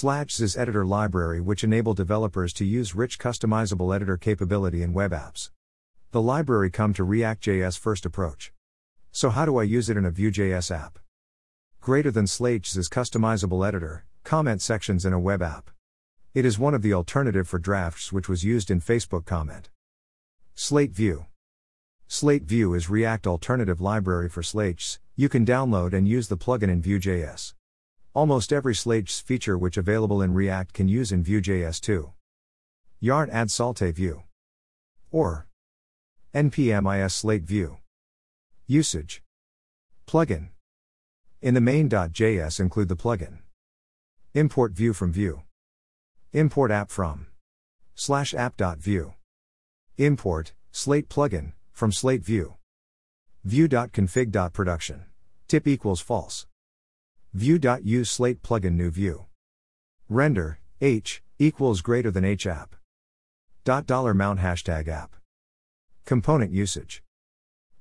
Slash editor library which enable developers to use rich customizable editor capability in web apps. The library come to React.js first approach. So how do I use it in a Vue.js app? Greater than Slate's is customizable editor, comment sections in a web app. It is one of the alternative for drafts which was used in Facebook comment. Slate Vue Slate Vue is React alternative library for Slates. You can download and use the plugin in Vue.js. Almost every Slates feature which available in React can use in Vue.js too. Yarn add Slate Vue. Or npm is slate vue. Usage. Plugin. In the main.js include the plugin. Import Vue from Vue. Import app from slash app.vue. Import Slate plugin from Slate Vue. Vue.config.production. Tip equals false. Vue.use slate plugin new Vue. Render, h, equals greater than h app. Dot dollar mount hashtag app. Component usage.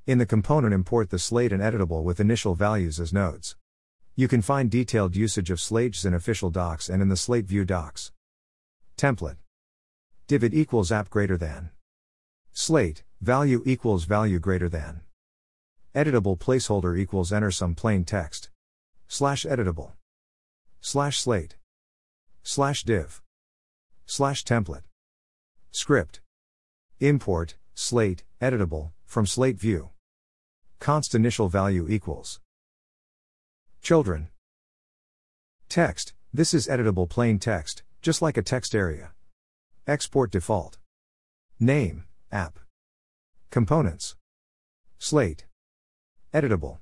In the component import the slate and editable with initial values as nodes. You can find detailed usage of slates in official docs and in the slate vue docs. Template. Divid equals app greater than. Slate, value equals value greater than. Editable placeholder equals enter some plain text. Slash editable. Slash slate. Slash div. Slash template. Script. Import, slate, editable, from slate vue. Const initial value equals. Children. Text, this is editable plain text, just like a text area. Export default. Name, app. Components. Slate. Editable.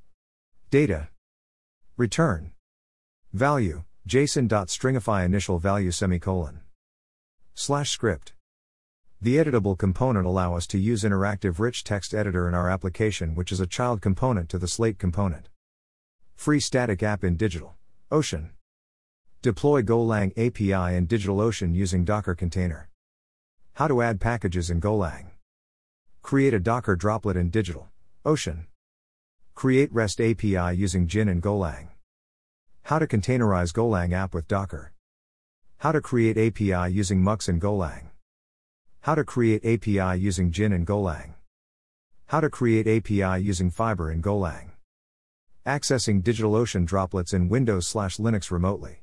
Data. Return. Value, JSON.stringify initial value semicolon. Slash script. The editable component allow us to use interactive rich text editor in our application which is a child component to the Slate component. Free static app in Digital Ocean. Deploy Golang API in DigitalOcean using Docker container. How to add packages in Golang. Create a Docker droplet in Digital Ocean. Create REST API using Gin and Golang. How to containerize Golang app with Docker. How to create API using Mux and Golang. How to create API using Gin and Golang. How to create API using Fiber and Golang. Accessing DigitalOcean droplets in Windows/Linux remotely.